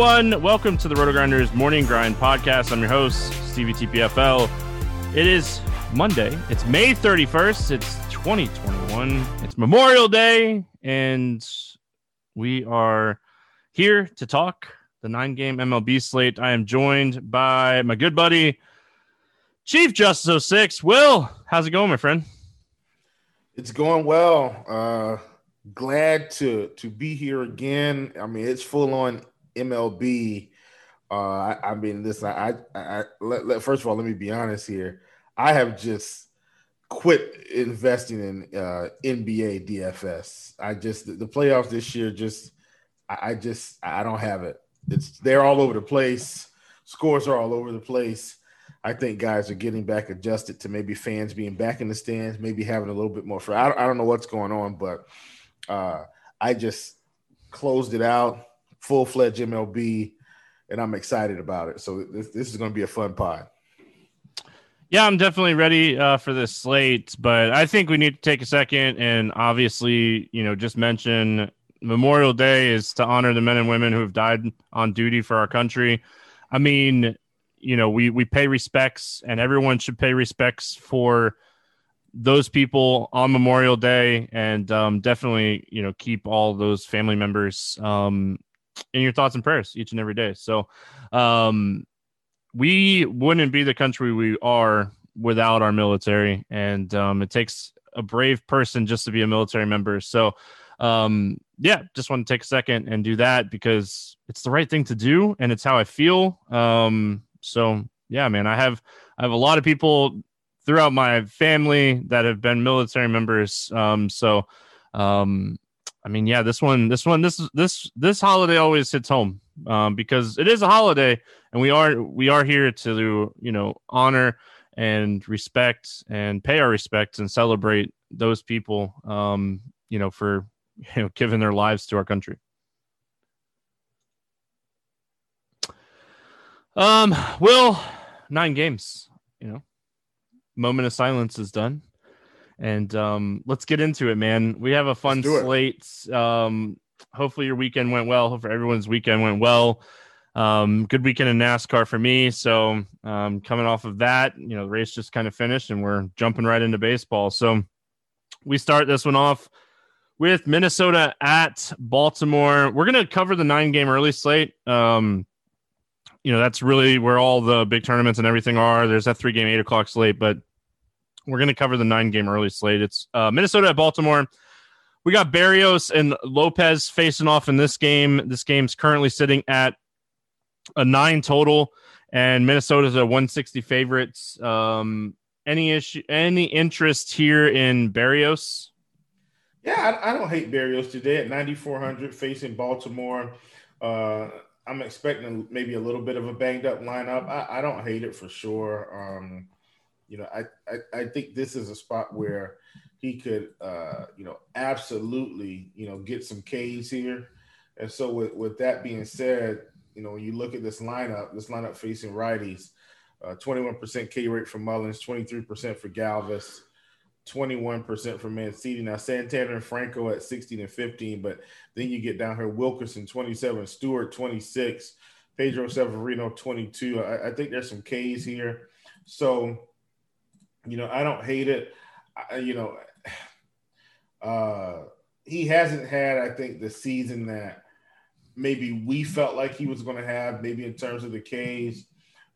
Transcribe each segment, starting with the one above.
Everyone. Welcome to the RotoGrinders Morning Grind Podcast. I'm your host, Stevie TPFL. It is Monday. It's May 31st. It's 2021. It's Memorial Day, and we are here to talk the nine game MLB slate. I am joined by my good buddy, Chief Justice 06. Will, how's it going, my friend? It's going well. Uh glad to to be here again. I mean, it's full on MLB. Uh, I, I mean, listen. I, I, I let, let, first of all, let me be honest here. I have just quit investing in uh, NBA DFS. I just the, playoffs this year. Just I, I just I don't have it. It's they're all over the place. Scores are all over the place. I think guys are getting back adjusted to maybe fans being back in the stands, maybe having a little bit more fun. I don't, I don't know what's going on, but uh, I just closed it out full fledged MLB, and I'm excited about it. So this, this is going to be a fun pod. Yeah, I'm definitely ready uh, for this slate, but I think we need to take a second and obviously, you know, just mention Memorial Day is to honor the men and women who have died on duty for our country. I mean, you know, we we pay respects, and everyone should pay respects for those people on Memorial Day, and um, definitely, you know, keep all those family members um, in your thoughts and prayers each and every day. So, um, we wouldn't be the country we are without our military, and um, it takes a brave person just to be a military member. So, um, yeah, just want to take a second and do that because it's the right thing to do, and it's how I feel. Um, so, yeah, man, I have I have a lot of people throughout my family that have been military members. Um, so, um, I mean, yeah, this one, this one, this this this holiday always hits home um, because it is a holiday, and we are we are here to you know honor and respect and pay our respects and celebrate those people, um, you know, for you know giving their lives to our country. Um, well, nine games, you know, moment of silence is done and um, let's get into it, man. We have a fun slate. Um, hopefully your weekend went well. Hopefully everyone's weekend went well. Um, good weekend in NASCAR for me. So um, coming off of that, you know, the race just kind of finished, and we're jumping right into baseball. So we start this one off with Minnesota at Baltimore. We're gonna cover the nine game early slate. Um, you know, that's really where all the big tournaments and everything are. There's that three game eight o'clock slate, but we're going to cover the nine game early slate. It's uh, Minnesota at Baltimore. We got Berrios and Lopez facing off in this game. This game's currently sitting at a nine total, and Minnesota's a 160 favorites. Um, any issue, any interest here in Berrios? Yeah, I, I don't hate Berrios today at 9,400 facing Baltimore. Uh, I'm expecting maybe a little bit of a banged up lineup. I, I don't hate it for sure. Um, you know, I, I, I think this is a spot where he could, uh, you know, absolutely, you know, get some Ks here. And so, with, with that being said, you know, when you look at this lineup, this lineup facing righties, uh, 21% K rate for Mullins, 23% for Galvis, 21% for Mancini. Now Santana and Franco at 16 and 15, but then you get down here Wilkerson 27, Stewart 26, Pedro Severino 22. I, I think there's some K's here. So, you know, I don't hate it. I, you know, uh, he hasn't had, I think, the season that maybe we felt like he was going to have, maybe in terms of the K's.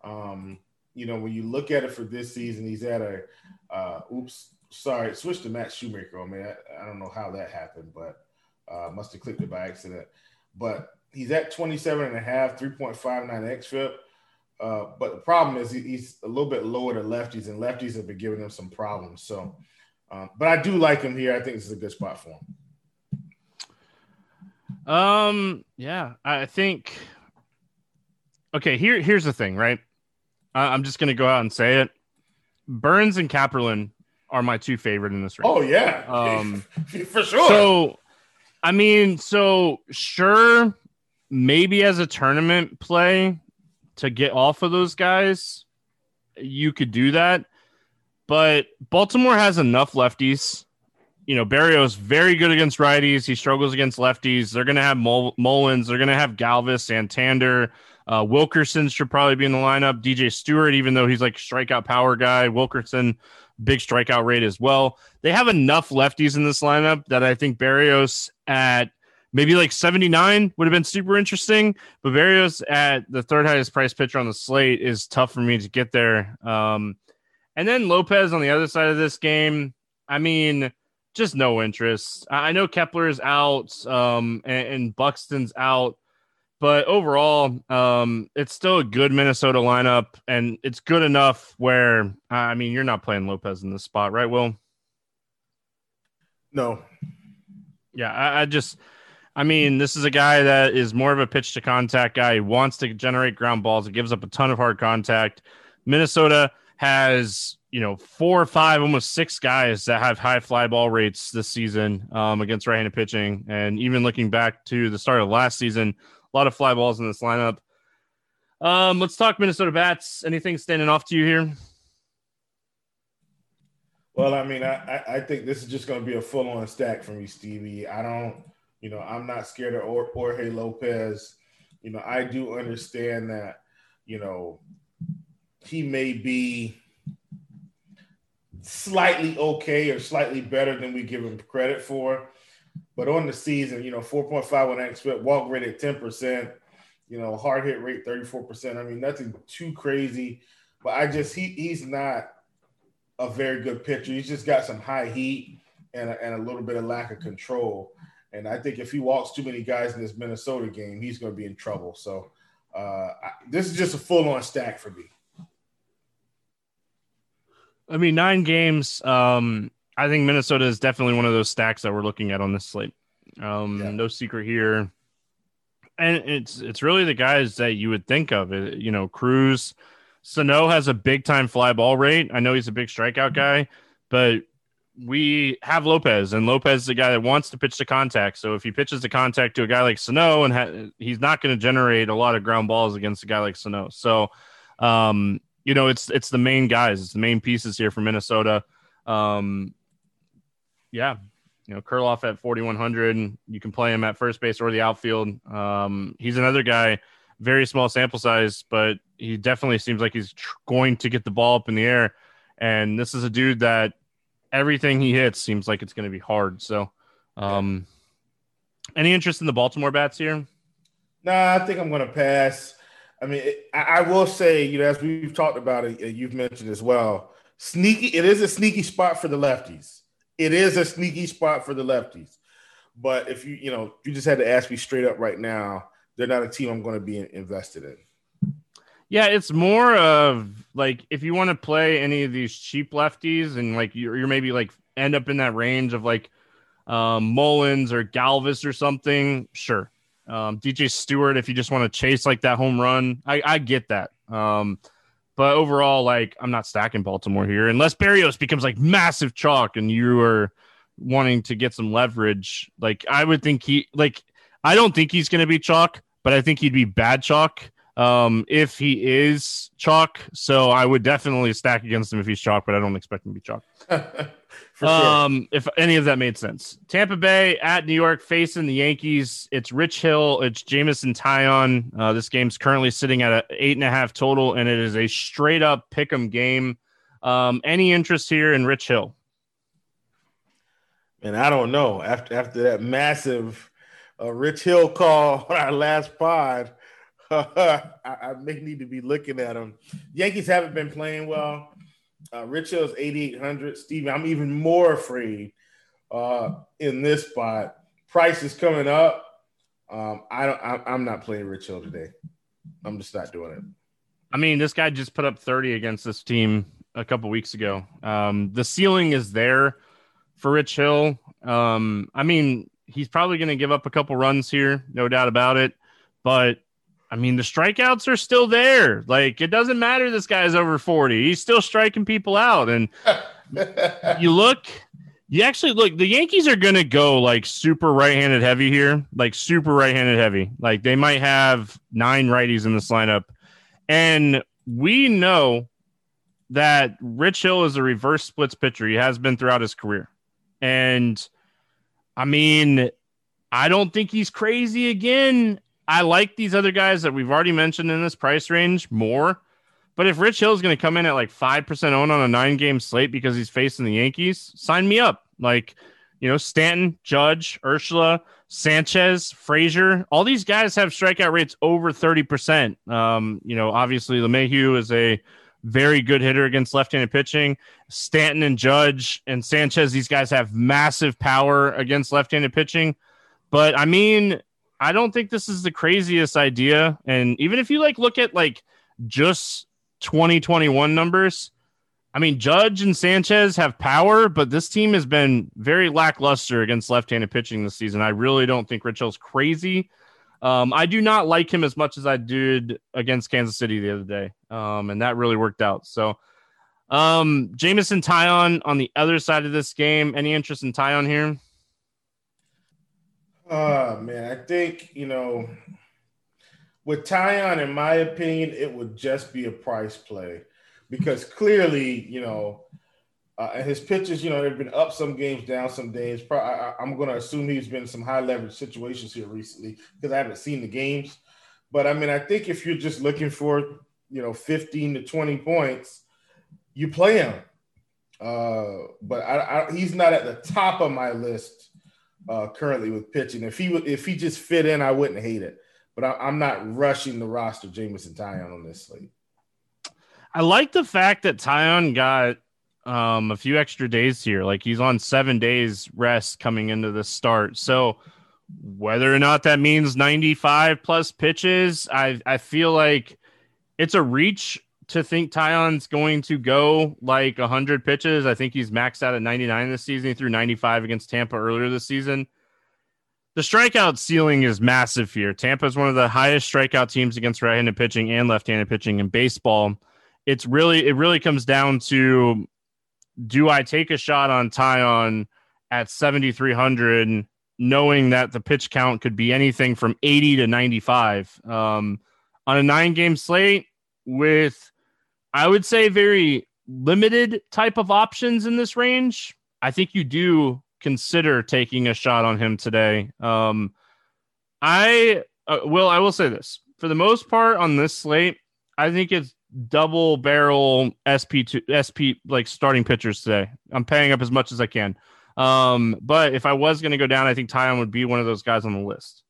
Um, you know, when you look at it for this season, he's at a, uh, oops, sorry, switch to Matt Shoemaker on me. I, I don't know how that happened, but uh, must have clicked it by accident. But he's at 27 and a half, 3.59 XFIP. Uh, but the problem is he, he's a little bit lower to lefties, and lefties have been giving him some problems. So, um, but I do like him here. I think this is a good spot for him. Um, yeah, I think. Okay, here here's the thing, right? I, I'm just gonna go out and say it. Burnes and Kaprielian are my two favorite in this race. Oh yeah, Um, for sure. So, I mean, so sure, maybe as a tournament play to get off of those guys, you could do that. But Baltimore has enough lefties. You know, Berrios very good against righties. He struggles against lefties. They're going to have Mul- Mullins. They're going to have Galvis, Santander. Uh, Wilkerson should probably be in the lineup. DJ Stewart, even though he's like strikeout power guy, Wilkerson big strikeout rate as well. They have enough lefties in this lineup that I think Berrios at maybe like 79 would have been super interesting. But Berrios at the third highest price pitcher on the slate is tough for me to get there. Um, and then Lopez on the other side of this game, I mean, just no interest. I know Kepler is out um, and, and Buxton's out but overall, um, it's still a good Minnesota lineup, and it's good enough where I mean you're not playing Lopez in this spot, right? Will? No. Yeah, I, I just, I mean, this is a guy that is more of a pitch to contact guy. He wants to generate ground balls. It gives up a ton of hard contact. Minnesota has you know four or five, almost six guys that have high fly ball rates this season um, against right-handed pitching, and even looking back to the start of last season a lot of fly balls in this lineup. Um, let's talk Minnesota bats. Anything standing off to you here? Well, I mean, I, I think this is just going to be a full on stack for me, Stevie. I don't, you know, I'm not scared of Jorge Lopez. You know, I do understand that, you know, he may be slightly okay or slightly better than we give him credit for. But on the season, you know, 4.5 on XFIP, walk rate at 10%, you know, hard hit rate 34%. I mean, nothing too crazy. But I just he he's not a very good pitcher. He's just got some high heat and a, and a little bit of lack of control. And I think if he walks too many guys in this Minnesota game, he's going to be in trouble. So uh, I, this is just a full on stack for me. I mean, nine games. Um, I think Minnesota is definitely one of those stacks that we're looking at on this slate. Um, yeah. No secret here, and it's it's really the guys that you would think of. It, you know, Cruz, Sano has a big time fly ball rate. I know he's a big strikeout guy, but we have Lopez, and Lopez is a guy that wants to pitch to contact. So if he pitches to contact to a guy like Sano, and ha- he's not going to generate a lot of ground balls against a guy like Sano. So, um, you know, it's it's the main guys, it's the main pieces here for Minnesota. Um, yeah, you know, Kirilloff at 4,100. You can play him at first base or the outfield. Um, he's another guy, very small sample size, but he definitely seems like he's tr- going to get the ball up in the air. And this is a dude that everything he hits seems like it's going to be hard. So, um, any interest in the Baltimore bats here? Nah, I think I'm going to pass. I mean, it, I, I, will say, you know, as we've talked about it, you've mentioned as well, sneaky. It is a sneaky spot for the lefties it is a sneaky spot for the lefties. But if you, you know, you just had to ask me straight up right now, they're not a team I'm going to be invested in. Yeah, it's more of like if you want to play any of these cheap lefties and like you're, you're maybe like end up in that range of like um, Mullins or Galvis or something, sure. Um, DJ Stewart, if you just want to chase like that home run, I, I get that. Um, but overall, like I'm not stacking Baltimore here unless Berrios becomes like massive chalk and you are wanting to get some leverage. Like I would think he like I don't think he's going to be chalk, but I think he'd be bad chalk. Um, if he is chalk. So I would definitely stack against him if he's chalk, but I don't expect him to be chalk. sure. Um, if any of that made sense. Tampa Bay at New York facing the Yankees. It's Rich Hill. It's Jameson Taillon. Uh, this game's currently sitting at a eight and a half total, and it is a straight up pick 'em game. Um, any interest here in Rich Hill? And I don't know after after that massive uh, Rich Hill call on our last pod. I, I, may need to be looking at them. Yankees haven't been playing well. Uh, Rich Hill's 8,800. Stevie, I'm even more afraid uh, in this spot. Price is coming up. Um, I don't. I, I'm not playing Rich Hill today. I'm just not doing it. I mean, this guy just put up 30 against this team a couple weeks ago. Um, the ceiling is there for Rich Hill. Um, I mean, he's probably going to give up a couple runs here, no doubt about it. But I mean, the strikeouts are still there. Like it doesn't matter. This guy's over 40. He's still striking people out. And you look, you actually look, the Yankees are going to go like super right handed heavy here, like super right handed heavy. Like they might have nine righties in this lineup. And we know that Rich Hill is a reverse splits pitcher. He has been throughout his career. And I mean, I don't think he's crazy again. I like these other guys that we've already mentioned in this price range more. But if Rich Hill is going to come in at like 5% owned on a nine game slate because he's facing the Yankees, sign me up. Like, you know, Stanton, Judge, Urshela, Sanchez, Frazier, all these guys have strikeout rates over 30%. Um, you know, obviously LeMahieu is a very good hitter against left-handed pitching. Stanton and Judge and Sanchez, these guys have massive power against left-handed pitching. But I mean, I don't think this is the craziest idea. And even if you like look at like just 2021 numbers, I mean, Judge and Sanchez have power, but this team has been very lackluster against left-handed pitching this season. I really don't think Rich Hill's crazy. Um, I do not like him as much as I did against Kansas City the other day, um, and that really worked out. So, um, Jameson Taillon on the other side of this game. Any interest in Taillon here? Oh man, I think you know with Taillon, in my opinion, it would just be a price play because clearly, you know, uh, his pitches, you know, they've been up some games, down some days. I, am going to assume he's been in some high leverage situations here recently because I haven't seen the games. But I mean, I think if you're just looking for, you know, 15 to 20 points, you play him. Uh, but I, I, he's not at the top of my list uh, currently with pitching. If he if he just fit in, I wouldn't hate it. But I, am not rushing the roster Jameson Taillon on this slate. I like the fact that Taillon got um, a few extra days here. Like he's on seven days rest coming into the start. So whether or not that means 95 plus pitches, I I feel like it's a reach to think Taillon's going to go like 100 pitches. I think he's maxed out at 99 this season. He threw 95 against Tampa earlier this season. The strikeout ceiling is massive here. Tampa is one of the highest strikeout teams against right-handed pitching and left-handed pitching in baseball. It's really it really comes down to do I take a shot on Taillon at 7,300, knowing that the pitch count could be anything from 80 to 95 um, on a nine game slate with, I would say, very limited type of options in this range? I think you do consider taking a shot on him today. Um, I uh, will. I will say this for the most part on this slate. I think it's double barrel SP to SP like starting pitchers today. I'm paying up as much as I can. Um, but if I was going to go down, I think Taillon would be one of those guys on the list.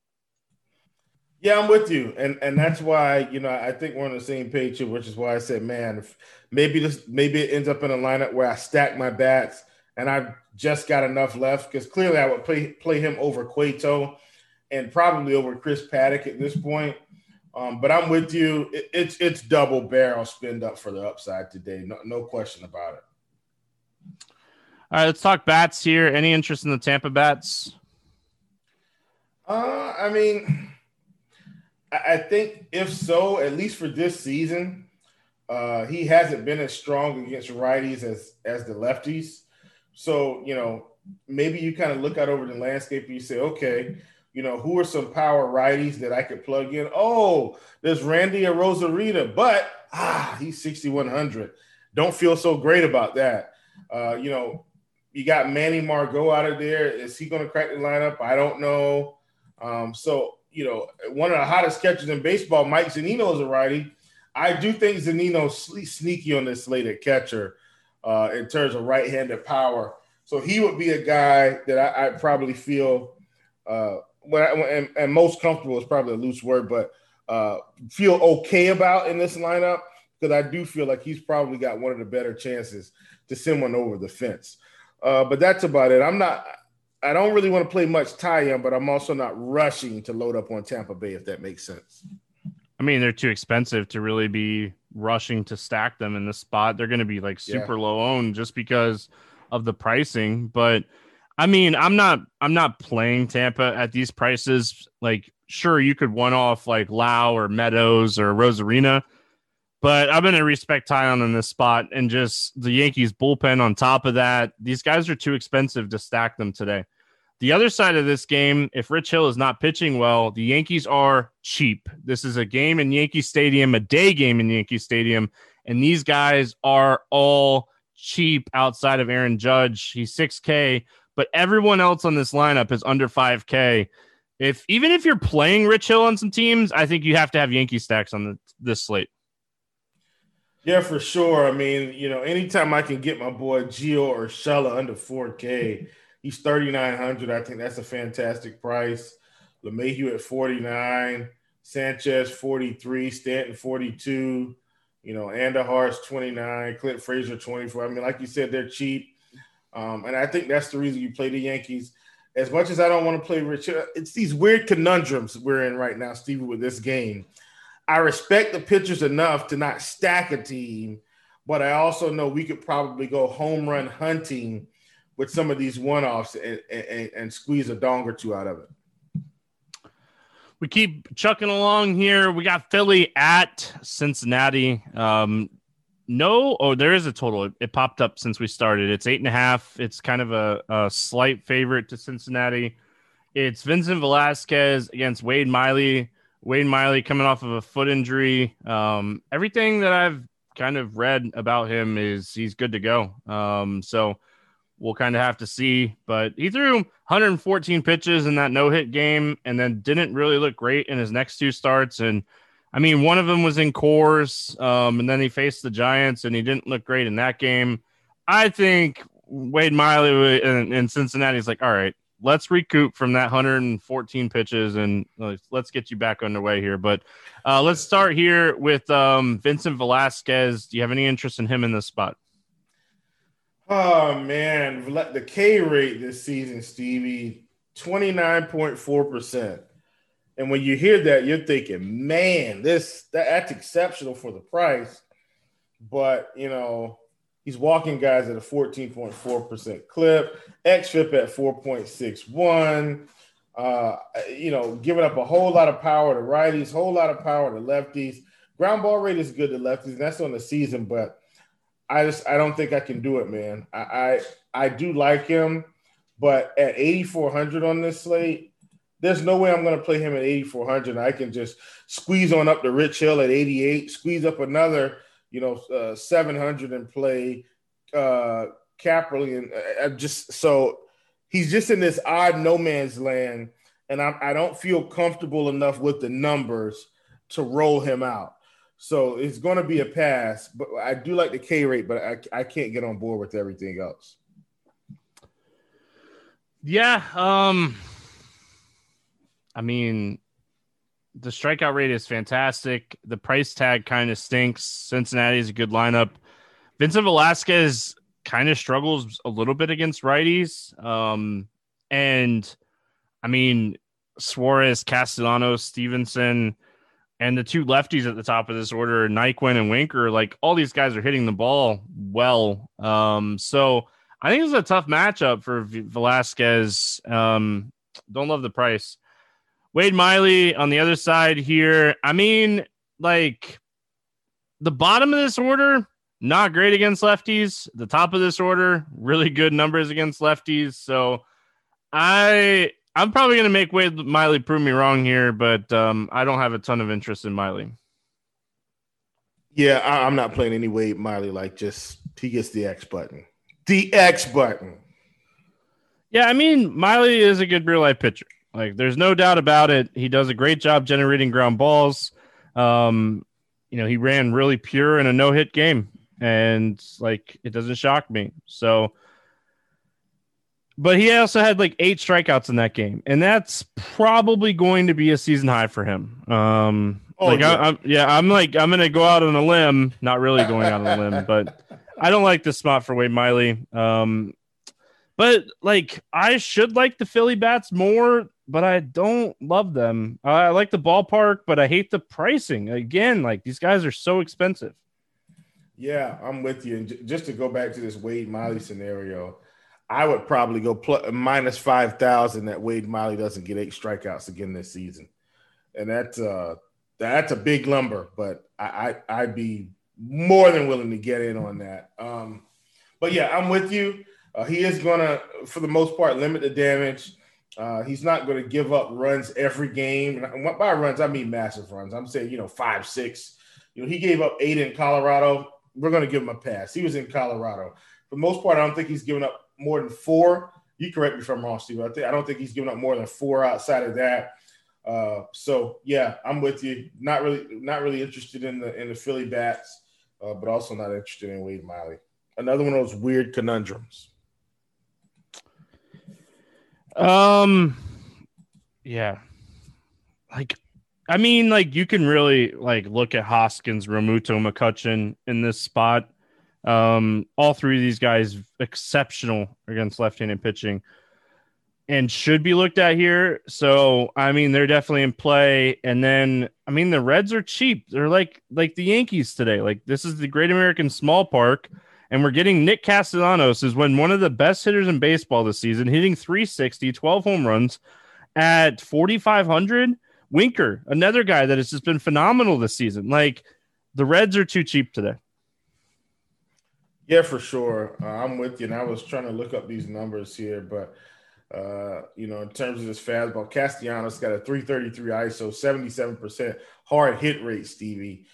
Yeah, I'm with you, and and that's why you know I think we're on the same page here, which is why I said, man, if maybe this maybe it ends up in a lineup where I stack my bats and I've just got enough left because clearly I would play play him over Cueto and probably over Chris Paddack at this point. Um, but I'm with you. It, it's it's double barrel spend up for the upside today. No, no question about it. All right, let's talk bats here. Any interest in the Tampa bats? Uh, I mean, I think if so, at least for this season, uh, he hasn't been as strong against righties as as the lefties. So you know, maybe you kind of look out over the landscape and you say, okay, you know, who are some power righties that I could plug in? Oh, there's Randy Arozarena, but ah, he's 6,100. Don't feel so great about that. Uh, you know, you got Manny Margot out of there. Is he going to crack the lineup? I don't know. Um, so, you know, one of the hottest catchers in baseball, Mike Zunino is a righty. I do think Zunino's sneaky on this slate at catcher uh, in terms of right-handed power. So he would be a guy that I, I probably feel uh, when I, and, and, most comfortable is probably a loose word, but uh, feel okay about in this lineup because I do feel like he's probably got one of the better chances to send one over the fence. Uh, but that's about it. I'm not. I don't really want to play much Taillon, but I'm also not rushing to load up on Tampa Bay if that makes sense. I mean, they're too expensive to really be rushing to stack them in the spot. They're going to be like super yeah. low owned just because of the pricing. But I mean, I'm not I'm not playing Tampa at these prices. Like, sure, you could one off like Lowe or Meadows or Arozarena, but I'm going to respect Taillon in this spot and just the Yankees bullpen on top of that. These guys are too expensive to stack them today. The other side of this game, if Rich Hill is not pitching well, the Yankees are cheap. This is a game in Yankee Stadium, a day game in Yankee Stadium, and these guys are all cheap outside of Aaron Judge. He's 6K, but everyone else on this lineup is under 5K. If even if you're playing Rich Hill on some teams, I think you have to have Yankee stacks on the, this slate. Yeah, for sure. I mean, you know, anytime I can get my boy Gio Urshela under 4K, he's 3,900. I think that's a fantastic price. LeMahieu at 49, Sanchez 43, Stanton 42, you know, Andujar's 29, Clint Frazier 24. I mean, like you said, they're cheap. Um, and I think that's the reason you play the Yankees. As much as I don't want to play Rich, it's these weird conundrums we're in right now, Stevie, with this game I respect the pitchers enough to not stack a team, but I also know we could probably go home run hunting with some of these one offs and, and, and, squeeze a dong or two out of it. We keep chucking along here. We got Philly at Cincinnati. Um, no, oh, there is a total. It, it, popped up since we started. It's eight and a half. It's kind of a, a slight favorite to Cincinnati. It's Vincent Velasquez against Wade Miley. Wade Miley coming off of a foot injury. Um, everything that I've kind of read about him is he's good to go. Um, so we'll kind of have to see. But he threw 114 pitches in that no hit game and then didn't really look great in his next two starts. And I mean, one of them was in Coors, um, and then he faced the Giants and he didn't look great in that game. I think Wade Miley in, in Cincinnati is like, all right, let's recoup from that 114 pitches and let's get you back underway here. But uh, let's start here with um, Vincent Velasquez. Do you have any interest in him in this spot? Oh man, the K rate this season, Stevie, 29.4%. And when you hear that, you're thinking, man, this that, that's exceptional for the price. But you know, He's walking guys at a 14.4% clip, XFIP at 4.61. Uh, you know, giving up a whole lot of power to righties, whole lot of power to lefties. Ground ball rate is good to lefties, and that's on the season, but I just I don't think I can do it, man. I I, I do like him, but at 8,400 on this slate, there's no way I'm going to play him at 8,400. I can just squeeze on up to Rich Hill at 88, squeeze up another you know, uh, 700 and play uh, Kaprielian. And uh, just so he's just in this odd no man's land. And I, I don't feel comfortable enough with the numbers to roll him out. So it's going to be a pass, but I do like the K rate, but I, I can't get on board with everything else. Yeah. Um, I mean, the strikeout rate is fantastic. The price tag kind of stinks. Cincinnati is a good lineup. Vincent Velasquez kind of struggles a little bit against righties. Um, and I mean, Suarez, Castellanos, Stephenson, and the two lefties at the top of this order, Naquin and Winker, like all these guys are hitting the ball well. Um, so I think it's a tough matchup for Velasquez. Um, don't love the price. Wade Miley on the other side here. I mean, like the bottom of this order, not great against lefties. The top of this order, really good numbers against lefties. So I I'm probably going to make Wade Miley prove me wrong here, but um, I don't have a ton of interest in Miley. Yeah, I, am not playing any Wade Miley. Like, just he gets the X button. The X button. Yeah, I mean, Miley is a good real life pitcher. Like, there's no doubt about it. He does a great job generating ground balls. Um, you know, he ran really pure in a no hit game, and like, it doesn't shock me. So, but he also had like eight strikeouts in that game, and that's probably going to be a season high for him. Um, oh, like, yeah. I, am yeah, I'm like, I'm gonna go out on a limb, not really going out on a limb, but I don't like this spot for Wade Miley. Um, but like, I should like the Philly bats more, but I don't love them. I like the ballpark, but I hate the pricing. Again, like these guys are so expensive. Yeah, I'm with you. And j- just to go back to this Wade Miley scenario I would probably go plus, minus five thousand that Wade Miley doesn't get eight strikeouts again this season, and that's uh that's a big number. But I, I would be more than willing to get in on that. Um, but yeah, I'm with you. Uh, he is gonna, for the most part, limit the damage. Uh, he's not going to give up runs every game. And by runs, I mean massive runs. I'm saying, you know, five, six. You know, he gave up eight in Colorado. We're going to give him a pass. He was in Colorado. For the most part, I don't think he's given up more than four. You correct me if I'm wrong, Steve. I think I don't think he's given up more than four outside of that. Uh, so yeah, I'm with you. Not really, not really interested in the in the Philly bats, uh, but also not interested in Wade Miley. Another one of those weird conundrums. Um, yeah, like I mean, like you can really like look at Hoskins, Realmuto, McCutcheon in this spot. Um, all three of these guys exceptional against left-handed pitching and should be looked at here. So I mean, they're definitely in play. And then I mean, the Reds are cheap. They're like like the Yankees today. Like this is the Great American Small Park, and we're getting Nick Castellanos is when one of the best hitters in baseball this season, hitting 360, 12 home runs at 4,500. Winker, another guy that has just been phenomenal this season. Like the Reds are too cheap today. Yeah, for sure. Uh, I'm with you. And I was trying to look up these numbers here, but uh, you know, in terms of this fastball, Castellanos got a 333 ISO, 77% hard hit rate, Stevie.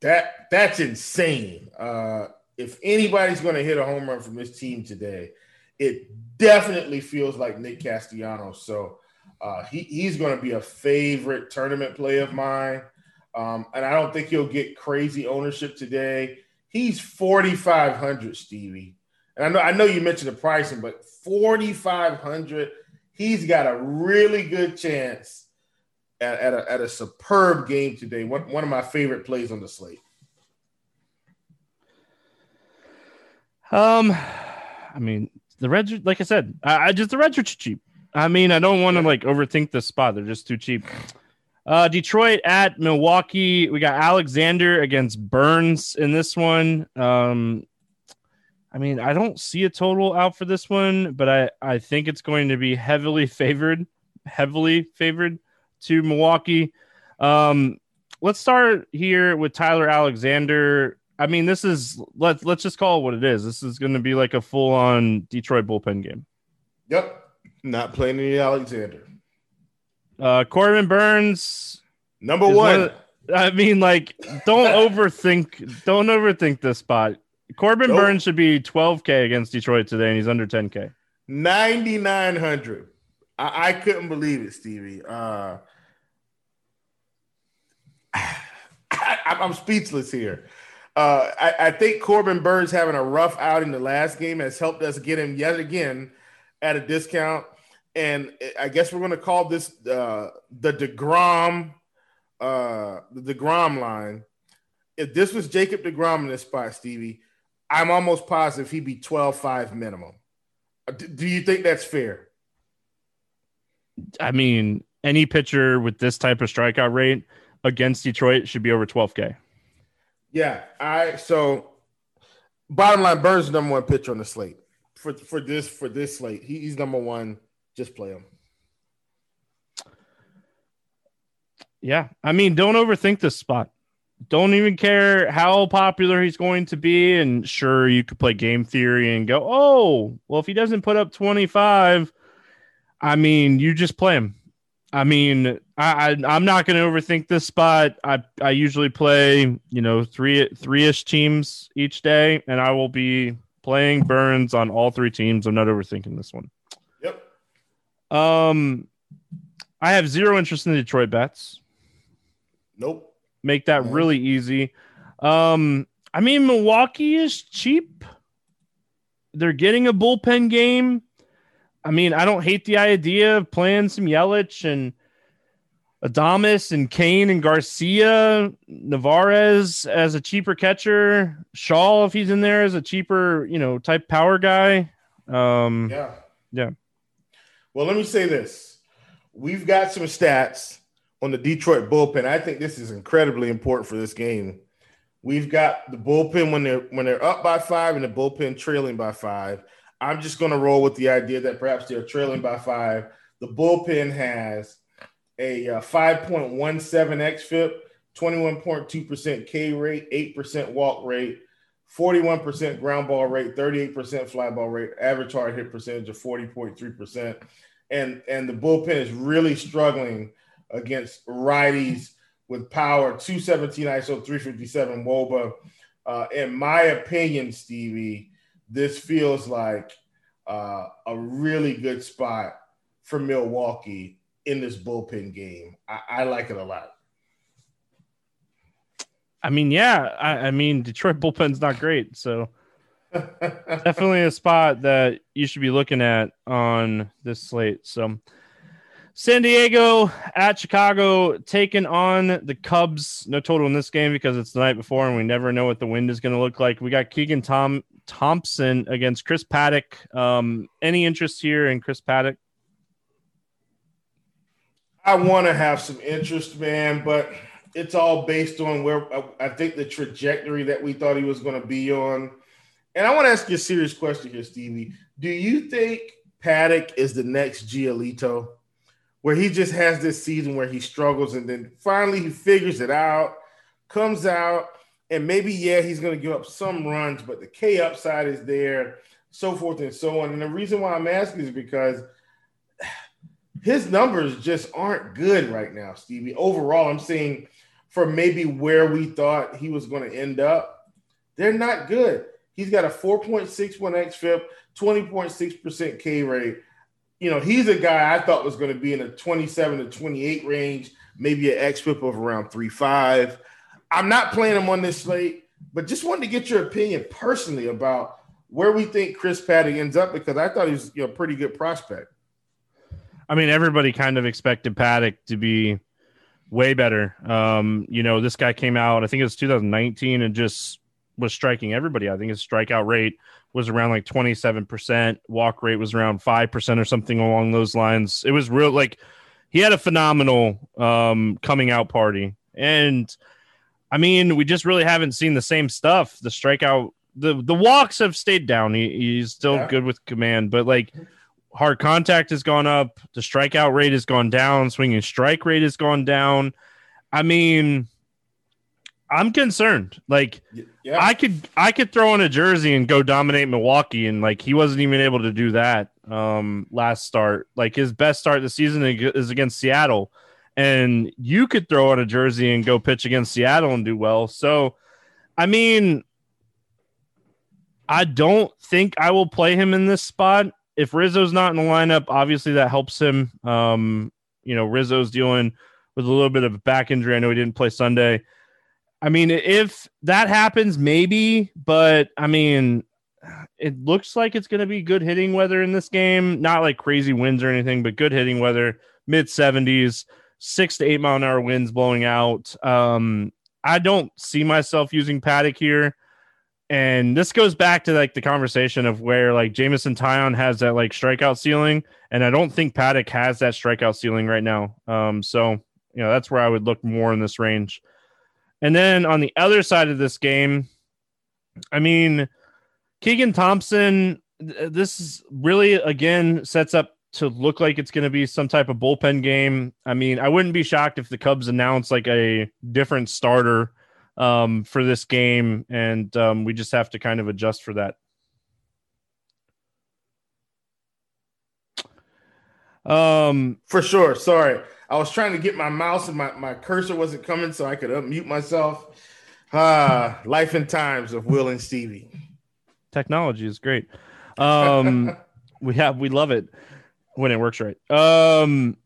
That that's insane. Uh, if anybody's going to hit a home run from this team today, it definitely feels like Nick Castellanos. So uh, he, he's going to be a favorite tournament play of mine. Um, and I don't think he'll get crazy ownership today. He's 4,500, Stevie. And I know I know you mentioned the pricing, but 4,500, he's got a really good chance at, at, a, at a superb game today. One, one of my favorite plays on the slate. Um, I mean, the Reds, like I said, I, I just the Reds are cheap. I mean, I don't want to like overthink the spot. They're just too cheap. Uh, Detroit at Milwaukee. We got Alexander against Burnes in this one. Um, I mean, I don't see a total out for this one, but I, I think it's going to be heavily favored, heavily favored to Milwaukee. Um, let's start here with Tyler Alexander. I mean, this is let's let's just call it what it is. This is going to be like a full on Detroit bullpen game. Yep, not playing any Alexander. Uh, Corbin Burnes, number one. one of, I mean, like, don't overthink. Don't overthink this spot. Corbin nope. Burnes should be 12k against Detroit today, and he's under 10k. 9900. I, I couldn't believe it, Stevie. Uh, I, am speechless here. Uh, I, I, think Corbin Burnes having a rough out in the last game has helped us get him yet again at a discount and I guess we're going to call this uh, the Degrom, uh, the Degrom line. If this was Jacob Degrom in this spot, Stevie, I'm almost positive he'd be 12-5 minimum. Uh, do you think that's fair? I mean, any pitcher with this type of strikeout rate against Detroit should be over 12K. Yeah, I so bottom line, Burnes number one pitcher on the slate for for this for this slate. He, he's number one just play him. Yeah, I mean, don't overthink this spot. Don't even care how popular he's going to be. And sure, you could play game theory and go, oh, well, if he doesn't put up 25, I mean, you just play him. I mean, I, I am not going to overthink this spot. I I usually play you know three three ish teams each day, and I will be playing Burnes on all three teams. I'm not overthinking this one. Um, I have zero interest in the Detroit bets. Nope. Make that really easy. Um, I mean, Milwaukee is cheap. They're getting a bullpen game. I mean, I don't hate the idea of playing some Yelich and Adames and Cain and Garcia, Narvaez as a cheaper catcher, Shaw if he's in there as a cheaper, you know, type power guy. Um, yeah, yeah. Well, let me say this: we've got some stats on the Detroit bullpen. I think this is incredibly important for this game. We've got the bullpen when they're when they're up by five and the bullpen trailing by five. I'm just going to roll with the idea that perhaps they're trailing by five. The bullpen has a uh, 5.17 xFIP, 21.2% K rate, 8% walk rate, 41% ground ball rate, 38% fly ball rate, average hard hit percentage of 40.3%. And, and the bullpen is really struggling against righties with power 217 ISO 357 Woba. Uh, in my opinion, Stevie, this feels like uh, a really good spot for Milwaukee in this bullpen game. I, I like it a lot. I mean, yeah, I, I mean, Detroit bullpen's not great, so definitely a spot that you should be looking at on this slate. So, San Diego at Chicago taking on the Cubs. No total in this game because it's the night before and we never know what the wind is going to look like. We got Keegan Tom Thompson against Chris Paddack. Um, any interest here in Chris Paddack? I want to have some interest, man, but it's all based on where I think the trajectory that we thought he was going to be on. And I want to ask you a serious question here, Stevie. Do you think Paddack is the next Giolito? where he just has this season where he struggles and then finally he figures it out, comes out, and maybe, yeah, he's going to give up some runs, but the K upside is there, so forth and so on. And the reason why I'm asking is because his numbers just aren't good right now, Stevie. Overall, I'm saying for maybe where we thought he was going to end up, they're not good. He's got a 4.61 XFIP, 20.6% K rate you know, he's a guy I thought was going to be in a 27 to 28 range, maybe an XFIP of around three five. I'm not playing him on this slate, but just wanted to get your opinion personally about where we think Chris Paddack ends up because I thought he was you know, a pretty good prospect. I mean, everybody kind of expected Paddack to be way better. Um, you know, this guy came out, I think it was 2019, and just was striking everybody. I think his strikeout rate was around like 27%. Walk rate was around 5% or something along those lines. It was real like he had a phenomenal um, coming out party. And I mean, we just really haven't seen the same stuff. The strikeout, the the walks have stayed down. He, he's still yeah. good with command, but like hard contact has gone up. The strikeout rate has gone down. Swinging strike rate has gone down. I mean, I'm concerned. Like yeah. I could I could throw on a jersey and go dominate Milwaukee and like he wasn't even able to do that um last start. Like his best start of the season is against Seattle and you could throw on a jersey and go pitch against Seattle and do well. So I mean I don't think I will play him in this spot. If Rizzo's not in the lineup, obviously that helps him. Um you know, Rizzo's dealing with a little bit of a back injury. I know he didn't play Sunday. I mean, if that happens, maybe, but I mean, it looks like it's going to be good hitting weather in this game. Not like crazy winds or anything, but good hitting weather, mid 70s, six to eight mile an hour winds blowing out. Um, I don't see myself using Paddack here. And this goes back to like the conversation of where like Jameson Taillon has that like strikeout ceiling, and I don't think Paddack has that strikeout ceiling right now. Um, so you know that's where I would look more in this range. And then on the other side of this game, I mean, Keegan Thompson, this really again sets up to look like it's going to be some type of bullpen game. I mean, I wouldn't be shocked if the Cubs announce like a different starter um, for this game, and um, we just have to kind of adjust for that. Um, for sure. Sorry, I was trying to get my mouse and my, my cursor wasn't coming, so I could unmute myself. Ah, life and times of Will and Stevie. Technology is great. Um, we have we love it when it works right. Um,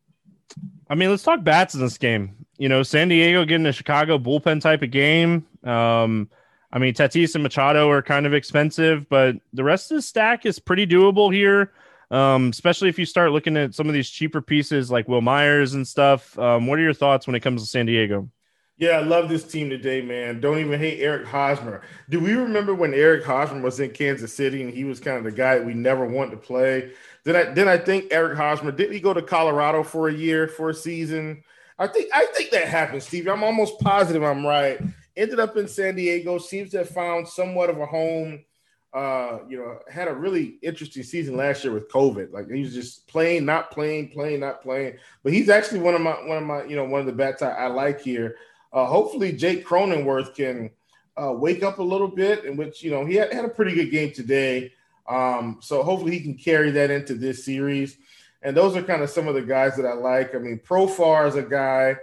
I mean, let's talk bats in this game. You know, San Diego getting a Chicago bullpen type of game. Um, I mean, Tatis and Machado are kind of expensive, but the rest of the stack is pretty doable here. Um, especially if you start looking at some of these cheaper pieces like Wil Myers and stuff. Um, what are your thoughts when it comes to San Diego? Yeah, I love this team today, man. Don't even hate Eric Hosmer. Do we remember when Eric Hosmer was in Kansas City and he was kind of the guy we never want to play? Then I then I think Eric Hosmer didn't he go to Colorado for a year for a season? I think I think that happened, Steve. I'm almost positive I'm right. Ended up in San Diego, seems to have found somewhat of a home. Uh, you know, had a really interesting season last year with COVID. Like he was just playing, not playing, playing, not playing. But he's actually one of my one of my, you know, one of the bats I, I like here. Uh, hopefully Jake Cronenworth can uh, wake up a little bit, in which you know he had, had a pretty good game today. Um, so hopefully he can carry that into this series. And those are kind of some of the guys that I like. I mean, Profar is a guy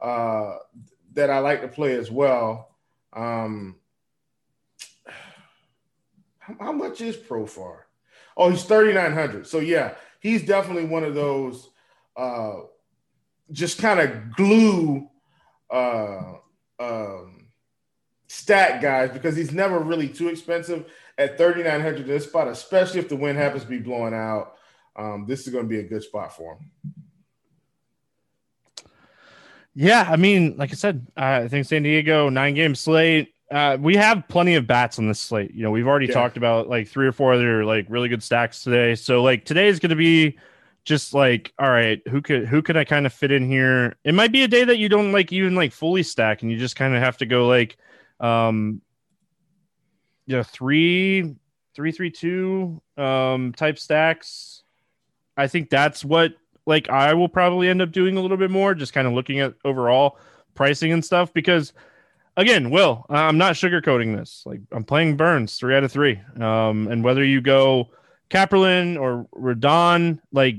uh, that I like to play as well. Um, how, much is Profar? Oh, he's 3,900. So, yeah, he's definitely one of those uh, just kind of glue uh, um, stat guys because he's never really too expensive at 3,900 this spot, especially if the wind happens to be blowing out. Um, this is going to be a good spot for him. Yeah, I mean, like I said, I think San Diego nine game slate. Uh, we have plenty of bats on this slate. You know, we've already yeah. talked about like three or four other like really good stacks today. So like today is going to be just like, all right, who could who could I kind of fit in here? It might be a day that you don't like even like fully stack, and you just kind of have to go like, um, you know, three, three, three, two, um, type stacks. I think that's what like I will probably end up doing a little bit more, just kind of looking at overall pricing and stuff. Because again, Will, I'm not sugarcoating this. Like I'm playing Burnes three out of three. Um, and whether you go Kaprielian or Rodon, like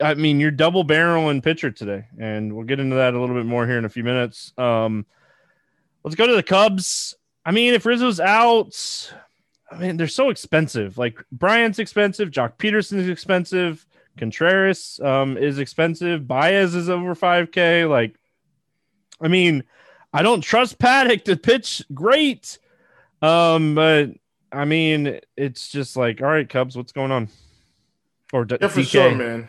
I mean, you're double barreling pitcher today, and we'll get into that a little bit more here in a few minutes. Um, let's go to the Cubs. I mean, if Rizzo's out, I mean, they're so expensive. Like Bryant's expensive, Joc Pederson is expensive. Contreras um, is expensive. Baez is over 5K. Like, I mean, I don't trust Paddack to pitch great. Um, but I mean, it's just like, all right, Cubs, what's going on? Or D- yeah, for DK. sure, man.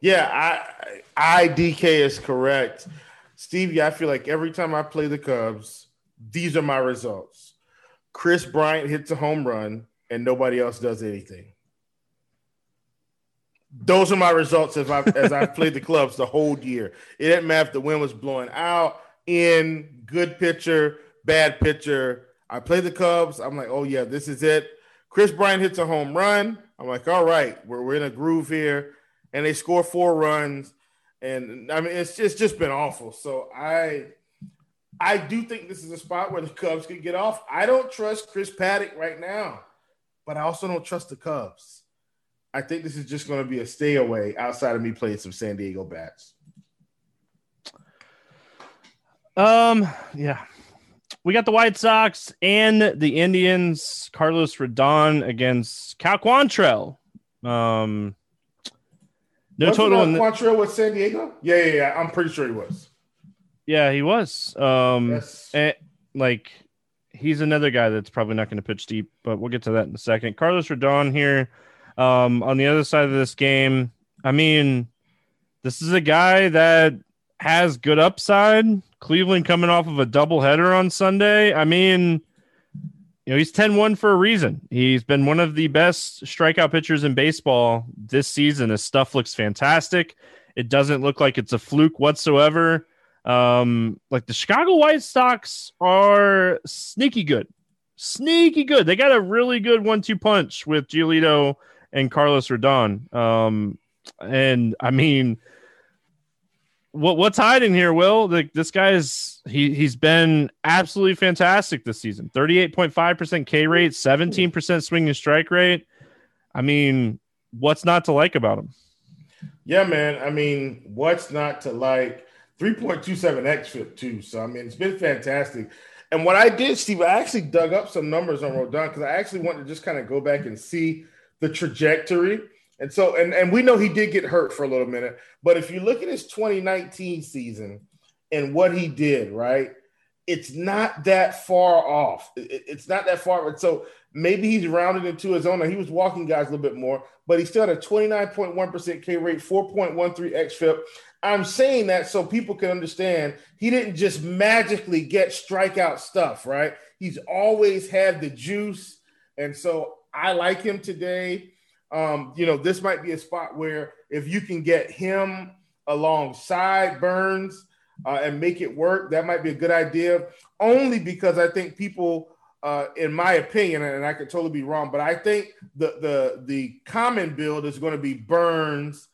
Yeah, I I DK is correct. Stevie, I feel like every time I play the Cubs, these are my results. Kris Bryant hits a home run and nobody else does anything those are my results as I as I played the clubs the whole year. It didn't matter if the wind was blowing out, in, good pitcher, bad pitcher. I play the Cubs. I'm like, oh yeah, this is it. Kris Bryant hits a home run. I'm like, all right, we're, we're in a groove here. And they score four runs. And I mean, it's just, it's just been awful. So I I do think this is a spot where the Cubs can get off. I don't trust Chris Paddack right now, but I also don't trust the Cubs. I think this is just going to be a stay away outside of me playing some San Diego bats. Um, yeah. We got the White Sox and the Indians. Carlos Rodon against Cal Quantrill. Um, no Wasn't total. In the- Quantrill with San Diego? Yeah, yeah, yeah. I'm pretty sure he was. Yeah, he was. Um, yes. And, like he's another guy that's probably not going to pitch deep, but we'll get to that in a second. Carlos Rodon here um, on the other side of this game, I mean, this is a guy that has good upside. Cleveland coming off of a doubleheader on Sunday. I mean, you know, he's 10 1 for a reason. He's been one of the best strikeout pitchers in baseball this season. His stuff looks fantastic. It doesn't look like it's a fluke whatsoever. Um, like the Chicago White Sox are sneaky good, sneaky good. They got a really good one two punch with Giolito and Carlos Rodon. Um, and I mean, what what's hiding here, Will? Like this guy is he he's been absolutely fantastic this season. 38.5% K rate, 17% swing and strike rate. I mean, what's not to like about him? Yeah, man. I mean, what's not to like? 3.27 xFIP too. So I mean, it's been fantastic. And what I did, Steve, I actually dug up some numbers on Rodon because I actually wanted to just kind of go back and see the trajectory. And so, and, and we know he did get hurt for a little minute, but if you look at his 2019 season and what he did, right, it's not that far off. It, it's not that far. So maybe he's rounded into his own. He was walking guys a little bit more, but he still had a 29.1% K rate, 4.13 XFIP. I'm saying that so people can understand he didn't just magically get strikeout stuff, right? He's always had the juice. And so I like him today. Um, you know, this might be a spot where if you can get him alongside Burnes uh, and make it work, that might be a good idea. Only because I think people, uh, in my opinion, and I could totally be wrong, but I think the the the common build is going to be Burnes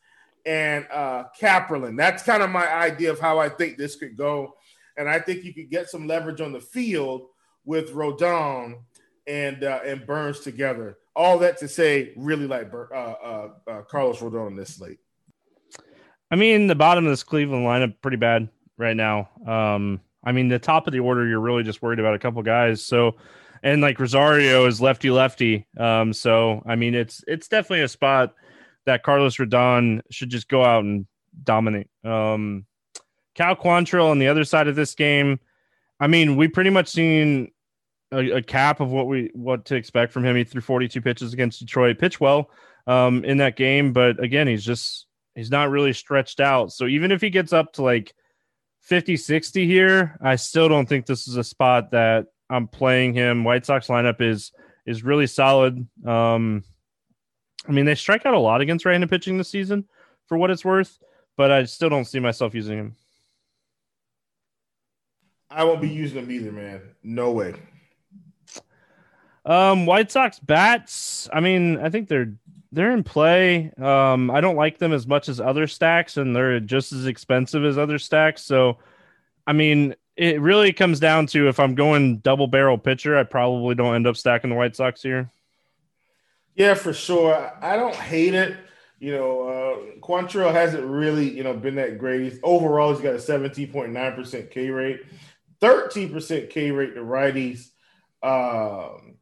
and uh, Kaprielian. That's kind of my idea of how I think this could go. And I think you could get some leverage on the field with Rodon and uh, and Burnes together. All that to say, really like uh, uh, uh, Carlos Rodon on this slate. I mean, the bottom of this Cleveland lineup pretty bad right now. Um, I mean, the top of the order, you're really just worried about a couple guys. So, and like Rosario is lefty lefty. Um, so I mean, it's it's definitely a spot that Carlos Rodon should just go out and dominate. Um, Cal Quantrill on the other side of this game. I mean, we pretty much seen a, a, cap of what we what to expect from him. He threw 42 pitches against Detroit, pitch well um, in that game, but again, he's just he's not really stretched out. So even if he gets up to like 50, 60 here, I still don't think this is a spot that I'm playing him. White Sox lineup is is really solid. Um, I mean, they strike out a lot against right-handed pitching this season, for what it's worth, but I still don't see myself using him. I won't be using him either, man. No way. Um, White Sox bats. I mean, I think they're they're in play. Um, I don't like them as much as other stacks, and they're just as expensive as other stacks. So, I mean, it really comes down to if I'm going double barrel pitcher, I probably don't end up stacking the White Sox here. Yeah, for sure. I don't hate it. You know, uh, Quantrill hasn't really, you know, been that great. He's, overall, he's got a 17.9% K rate, 13% K rate to righties, um,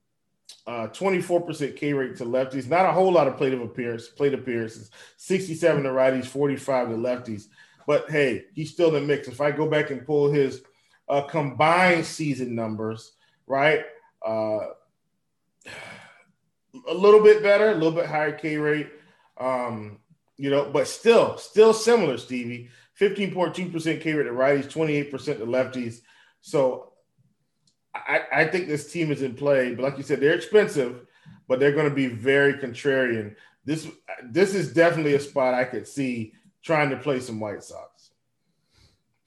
uh, 24% K rate to lefties. Not a whole lot of plate of appearance, plate appearances. 67 to righties, 45 to lefties. But hey, he's still in the mix. If I go back and pull his uh, combined season numbers, right? Uh, a little bit better, a little bit higher K rate. Um, you know, but still, still similar, Stevie. 15.2% K rate to righties, 28% to lefties. So I, I think this team is in play, but like you said, they're expensive, but they're going to be very contrarian. This this is definitely a spot I could see trying to play some White Sox.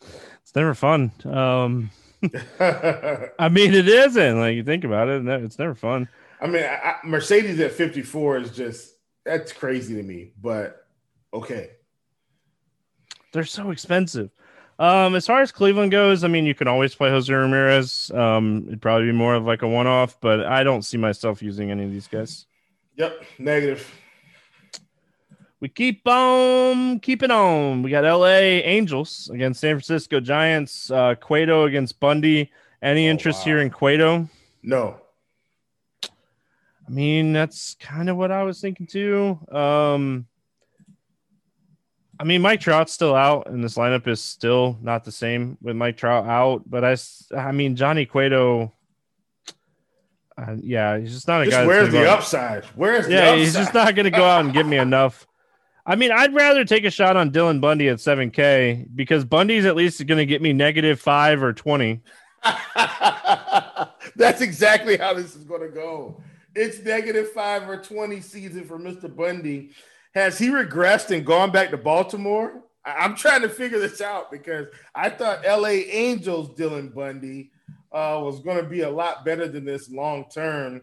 It's never fun. Um, I mean, it isn't. Like you think about it, it's never fun. I mean, I, Mercedes at 54 is just that's crazy to me, but okay. They're so expensive. Um, as far as Cleveland goes, I mean, you can always play Jose Ramirez. Um, it'd probably be more of like a one-off, but I don't see myself using any of these guys. Yep, negative. We keep on keeping on. We got LA Angels against San Francisco Giants. Uh, Cueto against Bundy. Any oh, interest wow. here in Cueto? No. I mean, that's kind of what I was thinking too. Um, I mean, Mike Trout's still out, and this lineup is still not the same with Mike Trout out. But I, I mean, Johnny Cueto. Uh, yeah, he's just not a just guy. Where's the upside? Where's yeah? Upside? He's just not going to go out and give me enough. I mean, I'd rather take a shot on Dylan Bundy at 7K because Bundy's at least going to get me negative five or 20. That's exactly how this is going to go. It's negative five or 20 season for Mr. Bundy. Has he regressed and gone back to Baltimore? I'm trying to figure this out because I thought LA Angels Dylan Bundy uh, was going to be a lot better than this long term.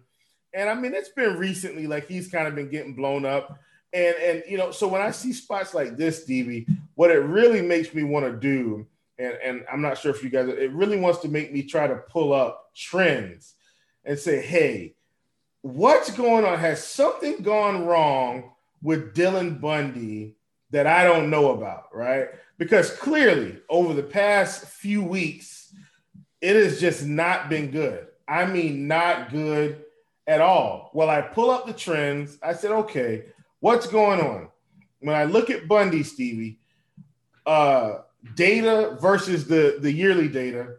And I mean, it's been recently like he's kind of been getting blown up. And and you know, so when I see spots like this, Stevie, what it really makes me want to do, and, and I'm not sure if you guys, it really wants to make me try to pull up trends and say, hey, what's going on? Has something gone wrong with Dylan Bundy that I don't know about, right? Because clearly, over the past few weeks, it has just not been good. I mean, not good at all. Well, I pull up the trends. I said, okay, what's going on? When I look at Bundy, Stevie, uh, data versus the, the yearly data,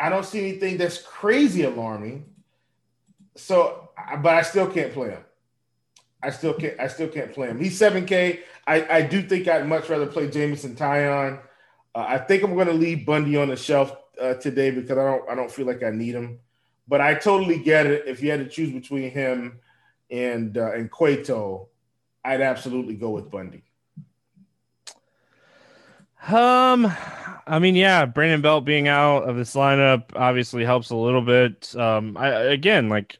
I don't see anything that's crazy alarming. So, but I still can't play him. I still can't. I still can't play him. He's seven K. I I do think I'd much rather play Jameson Taillon. Uh, I think I'm going to leave Bundy on the shelf uh, today because I don't I don't feel like I need him. But I totally get it. If you had to choose between him and uh, and Cueto, I'd absolutely go with Bundy. Um, I mean, yeah, Brandon Belt being out of this lineup obviously helps a little bit. Um, I again, like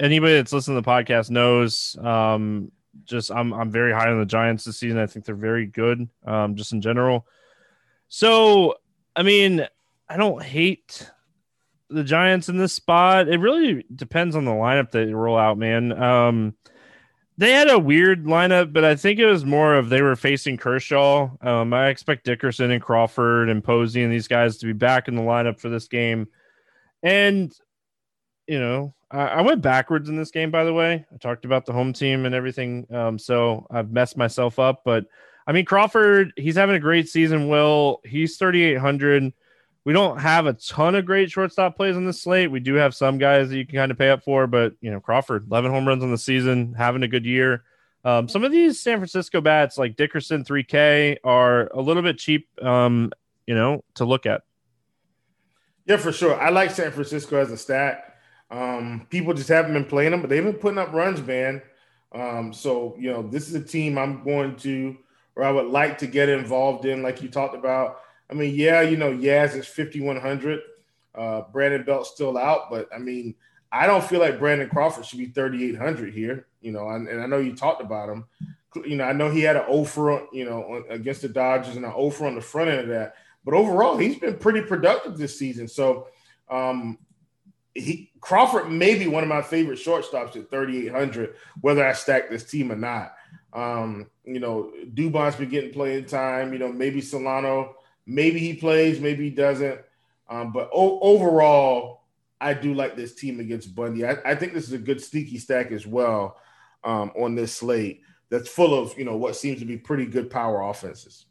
anybody that's listening to the podcast knows, um, just I'm I'm very high on the Giants this season. I think they're very good, um, just in general. So, I mean, I don't hate the Giants in this spot. It really depends on the lineup that you roll out, man. Um, they had a weird lineup, but I think it was more of they were facing Kershaw. Um, I expect Dickerson and Crawford and Posey and these guys to be back in the lineup for this game. And, you know, I, I went backwards in this game, by the way. I talked about the home team and everything. Um, so I've messed myself up. But I mean, Crawford, he's having a great season. Will, he's 3,800 we don't have a ton of great shortstop plays on the slate. We do have some guys that you can kind of pay up for, but you know, Crawford, 11 home runs on the season, having a good year. Um, some of these San Francisco bats like Dickerson 3K are a little bit cheap, um, you know, to look at. Yeah, for sure. I like San Francisco as a stat. Um, people just haven't been playing them, but they've been putting up runs, man. Um, so you know, this is a team I'm going to, or I would like to get involved in, like you talked about. I mean, yeah, you know, Yaz is 5,100. Uh, Brandon Belt's still out, but I mean, I don't feel like Brandon Crawford should be 3,800 here, you know, and, and, I know you talked about him. You know, I know he had an offer, you know, against the Dodgers and an offer on the front end of that. But overall, he's been pretty productive this season. So, um, he Crawford may be one of my favorite shortstops at 3,800, whether I stack this team or not. Um, you know, Dubon's been getting playing time. You know, maybe Solano Maybe he plays, maybe he doesn't. Um, but o- overall, I do like this team against Bundy. I, I, think this is a good sneaky stack as well um, on this slate that's full of you know what seems to be pretty good power offenses.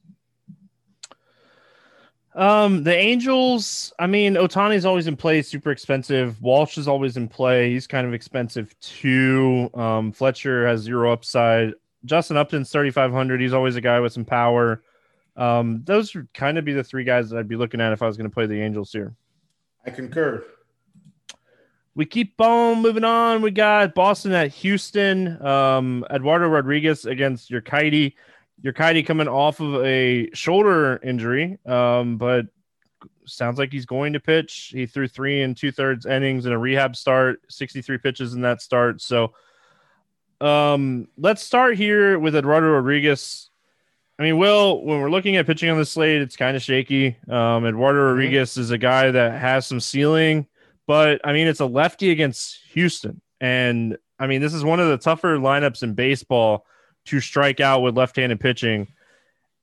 Um, the Angels, I mean, Ohtani's always in play, super expensive. Walsh is always in play. He's kind of expensive too. Um, Fletcher has zero upside. Justin Upton's 3,500. He's always a guy with some power. Um, those would kind of be the three guys that I'd be looking at if I was going to play the Angels here. I concur. We keep on moving on. We got Boston at Houston. Um, Eduardo Rodriguez against Urquidy coming off of a shoulder injury, um, but sounds like he's going to pitch. He threw three and two thirds innings in a rehab start, 63 pitches in that start. So um, let's start here with Eduardo Rodriguez. I mean, Will, when we're looking at pitching on the slate, it's kind of shaky. Um, Eduardo mm-hmm. Rodriguez is a guy that has some ceiling, but I mean, it's a lefty against Houston. And I mean, this is one of the tougher lineups in baseball to strike out with left handed pitching.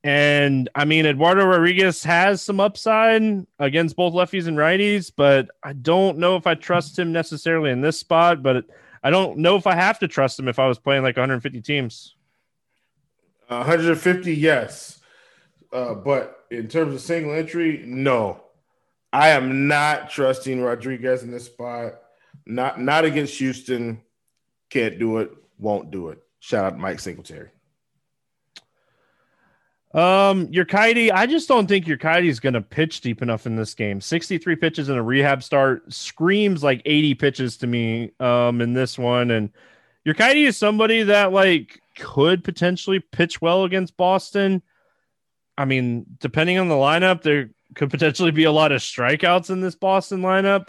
And I mean, Eduardo Rodriguez has some upside against both lefties and righties, but I don't know if I trust him necessarily in this spot. But I don't know if I have to trust him if I was playing like 150 teams. 150, yes. Uh, but in terms of single entry, no. I am not trusting Rodriguez in this spot. Not not against Houston. Can't do it. Won't do it. Shout out Mike Singletary. Um, your Urquidy, I just don't think your is going to pitch deep enough in this game. 63 pitches in a rehab start screams like 80 pitches to me um in this one and your Urquidy is somebody that like could potentially pitch well against Boston. I mean, depending on the lineup, there could potentially be a lot of strikeouts in this Boston lineup.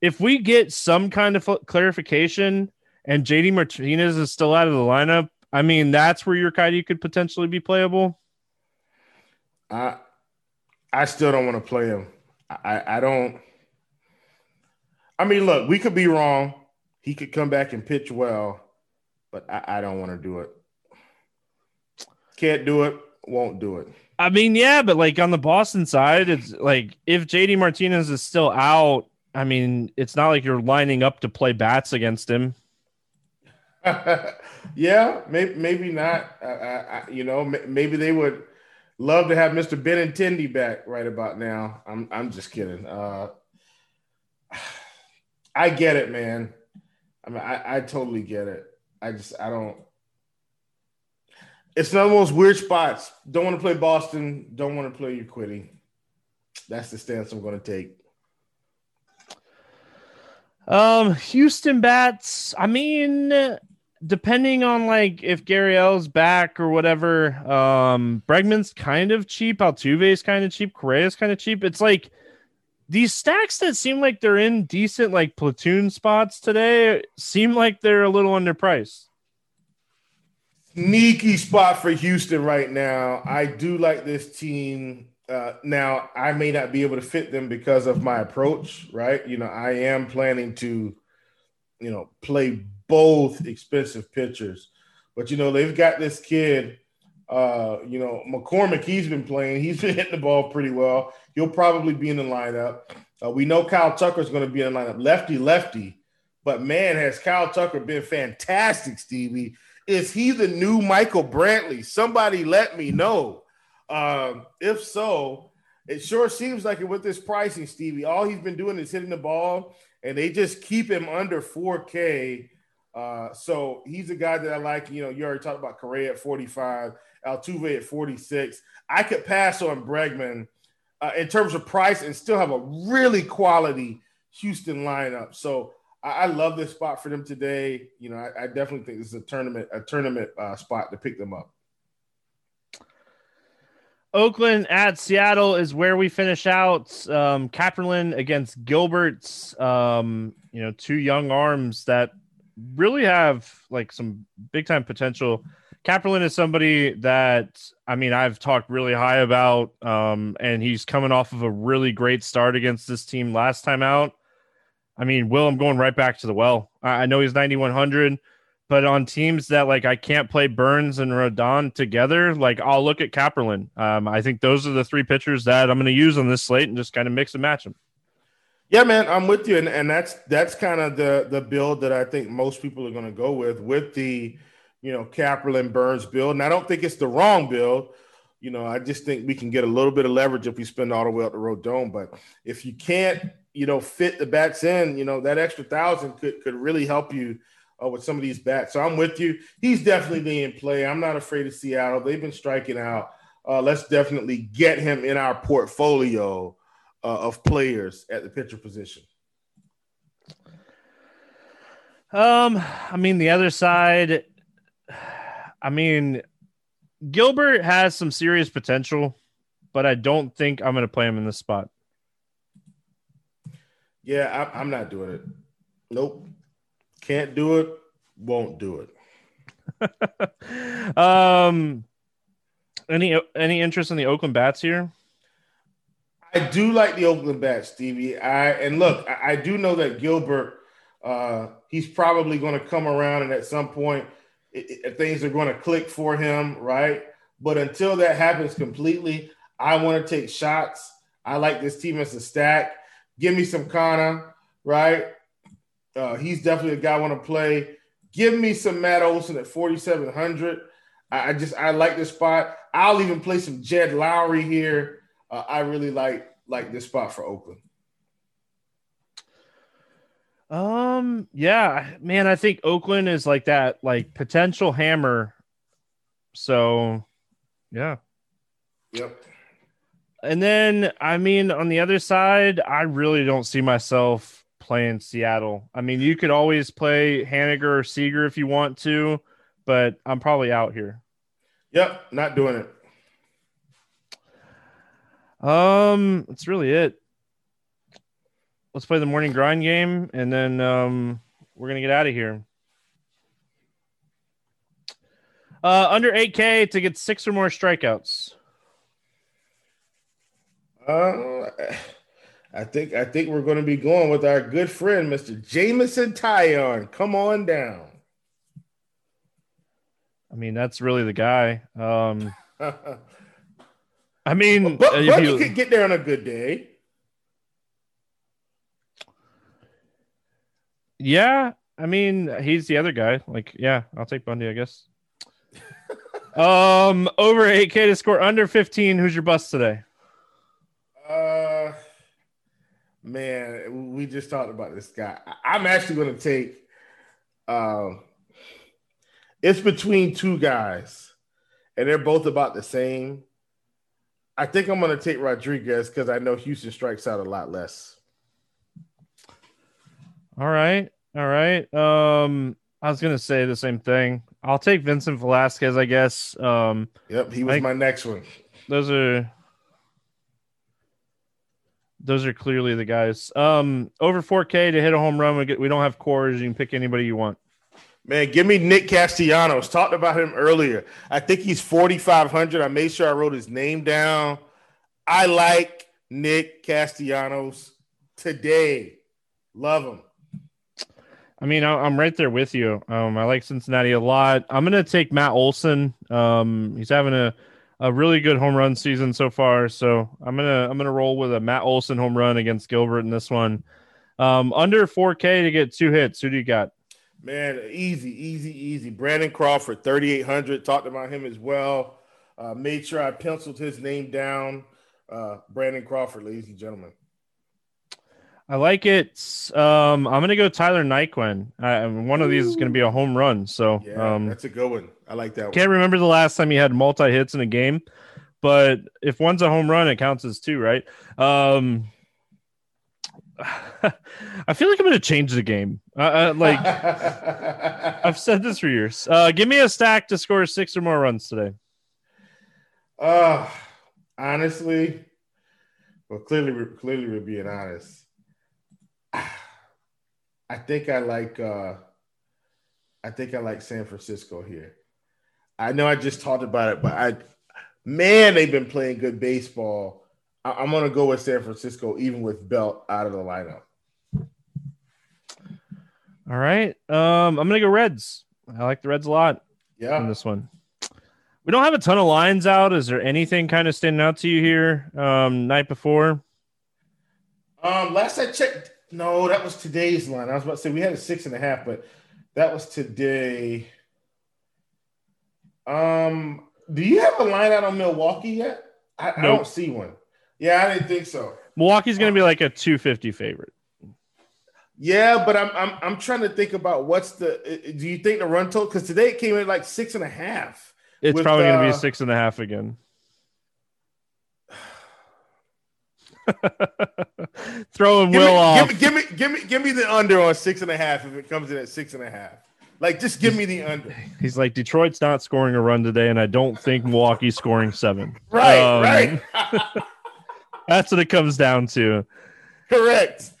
If we get some kind of clarification and JD Martinez is still out of the lineup, I mean, that's where your Urquidy could potentially be playable. I I still don't want to play him. I, I don't. I mean, look, we could be wrong. He could come back and pitch well. but I, I don't want to do it. Can't do it. Won't do it. I mean, yeah, but like on the Boston side, it's like if JD Martinez is still out, I mean, it's not like you're lining up to play bats against him. yeah, maybe maybe not. I, I, you know, maybe they would love to have Mr. Benintendi back right about now. I'm I'm just kidding. Uh, I get it, man. I mean, I, I totally get it. I just I don't. It's one of those weird spots. Don't want to play Boston. Don't want to play Urquidy. That's the stance I'm going to take. Um, Houston bats. I mean, depending on like if Gary Gurriel's back or whatever. Um, Bregman's kind of cheap. Altuve's kind of cheap. Correa's kind of cheap. It's like these stacks that seem like they're in decent like platoon spots today seem like they're a little underpriced. Sneaky spot for Houston right now. I do like this team. Uh, now I may not be able to fit them because of my approach, right? You know, I am planning to, you know, play both expensive pitchers, but you know they've got this kid. Uh, you know, McCormick, he's been playing. He's been hitting the ball pretty well. He'll probably be in the lineup. Uh, we know Kyle Tucker's going to be in the lineup, lefty, lefty. But man, has Kyle Tucker been fantastic, Stevie? Is he the new Michael Brantley? Somebody let me know. Um, if so, it sure seems like it with this pricing, Stevie. All he's been doing is hitting the ball, and they just keep him under 4K. Uh, so he's a guy that I like. You know, you already talked about Correa at 45, Altuve at 46. I could pass on Bregman uh, in terms of price and still have a really quality Houston lineup. So I, I love this spot for them today. You know, I, I, definitely think this is a tournament a tournament uh, spot to pick them up. Oakland at Seattle is where we finish out. Um, Kaprielian against Gilbert's, um, you know, two young arms that really have like some big time potential. Kaprielian is somebody that I mean I've talked really high about, um, and he's coming off of a really great start against this team last time out. I mean, Will, I'm going right back to the well. I, I know he's 9100 but on teams that like I can't play Burnes and Rodon together, like I'll look at Kaprielian. Um, I think those are the three pitchers that I'm going to use on this slate and just kind of mix and match them. Yeah, man, I'm with you, and, and that's that's kind of the the build that I think most people are going to go with with the you know Kaprielian Burnes build. And I don't think it's the wrong build. You know, I just think we can get a little bit of leverage if we spend all the way up the Rodon. But if you can't, you know, fit the bats in, you know, that extra thousand could could really help you uh, with some of these bats. So I'm with you. He's definitely in play. I'm not afraid of Seattle. They've been striking out. Uh, let's definitely get him in our portfolio uh, of players at the pitcher position. Um, I mean, the other side, I mean, Gilbert has some serious potential, but I don't think I'm going to play him in this spot. Yeah, I, I'm not doing it. Nope. Can't do it. Won't do it. um, any any interest in the Oakland Bats here? I do like the Oakland Bats, Stevie. I and look, I, I do know that Gilbert, uh, he's probably going to come around, and at some point, it, it, things are going to click for him, right? But until that happens completely, I want to take shots. I like this team as a stack. Give me some Canha, right? Uh, he's definitely a guy I want to play. Give me some Matt Olson at 4,700. I, I just I like this spot. I'll even play some Jed Lowrie here. Uh, I really like like this spot for Oakland. Um, yeah, man, I think Oakland is like that, like potential hammer. So, yeah. Yep. And then, I mean, on the other side, I really don't see myself playing Seattle. I mean, you could always play Haniger or Seager if you want to, but I'm probably out here. Yep, not doing it. Um, that's really it. Let's play the morning grind game, and then um, we're gonna get out of here. Uh, under 8K to get six or more strikeouts. Uh, I think I think we're going to be going with our good friend, Mr. Jameson Taillon. Come on down. I mean, that's really the guy. Um, I mean, but Bucky you- could get there on a good day. yeah, I mean, he's the other guy. Like, yeah, I'll take Bundy, I guess. um, over 8K to score under 15. Who's your bust today? Uh, man, we just talked about this guy. I'm actually going to take. Um, it's between two guys, and they're both about the same. I think I'm going to take Rodriguez because I know Houston strikes out a lot less. All right. All right. Um, I was gonna say the same thing. I'll take Vincent Velasquez, I guess. Um, Yep, he was my next one. those are those are clearly the guys. Um, over 4K to hit a home run. We get we don't have Coors. You can pick anybody you want. Man, give me Nick Castellanos. Talked about him earlier. I think he's 4,500. I made sure I wrote his name down. I like Nick Castellanos today. Love him. I mean, I'm right there with you. Um, I like Cincinnati a lot. I'm gonna take Matt Olson. Um, he's having a, a really good home run season so far. So I'm gonna I'm gonna roll with a Matt Olson home run against Gilbert in this one. Um, under 4K to get two hits. Who do you got? Man, easy, easy, easy. Brandon Crawford, 3,800. Talked about him as well. Uh, made sure I penciled his name down. Uh, Brandon Crawford, ladies and gentlemen. I like it. Um, I'm gonna go Tyler Naquin. I, one of these is gonna be a home run. So Yeah, um, that's a good one. I like that one. can't remember the last time he had multi hits in a game, but if one's a home run, it counts as two, right? Um, I feel like I'm gonna change the game. Uh, uh, like I've said this for years. Uh, give me a stack to score six or more runs today. Uh, honestly, well, clearly, we're, clearly, we're being honest. I think I like. uh I think I like San Francisco here. I know I just talked about it, but I, man, they've been playing good baseball. I, I'm gonna go with San Francisco, even with Belt out of the lineup. All right. Um, I'm gonna go Reds. I like the Reds a lot in Yeah, this one. We don't have a ton of lines out. Is there anything kind of standing out to you here? Um, night before. Um, last I checked, no, that was today's line. I was about to say we had a six and a half, but that was today. Um, do you have a line out on Milwaukee yet? I, I don't see one. Yeah, I didn't think so. Milwaukee's going to be like a 250 favorite. Yeah, but I'm I'm I'm trying to think about what's the. Do you think the run total? Because today it came in like six and a half. It's With, probably going to be uh, six and a half again. Throwing Give Will me, off. give me, give me, give me, give me the under on six and a half if it comes in at six and a half. Like, just give me the under. He's like, Detroit's not scoring a run today, and I don't think Milwaukee's scoring seven. Right, Um, right, That's what it comes down to. correct.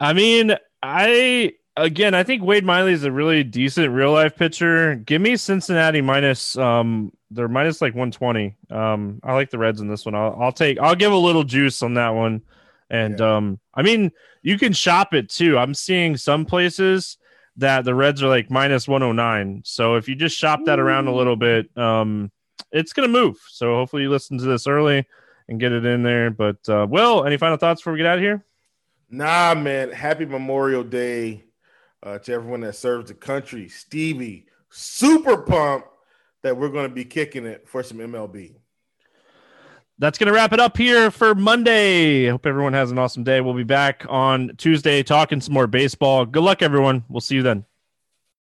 I mean, I again, I think Wade Miley is a really decent real life pitcher. Give me Cincinnati minus um they're minus like 120. Um I like the Reds in this one. I'll, I'll take I'll give a little juice on that one. And um I mean, you can shop it too. I'm seeing some places that the Reds are like minus 109. So if you just shop that around a little bit, um it's going to move. So hopefully you listen to this early and get it in there. But uh Will, any final thoughts before we get out of here? Nah, man. Happy Memorial Day uh, to everyone that serves the country. Stevie, super pumped that we're going to be kicking it for some MLB. that's going to wrap it up here for Monday. Hope everyone has an awesome day. We'll be back on Tuesday talking some more baseball. Good luck, everyone. We'll see you then.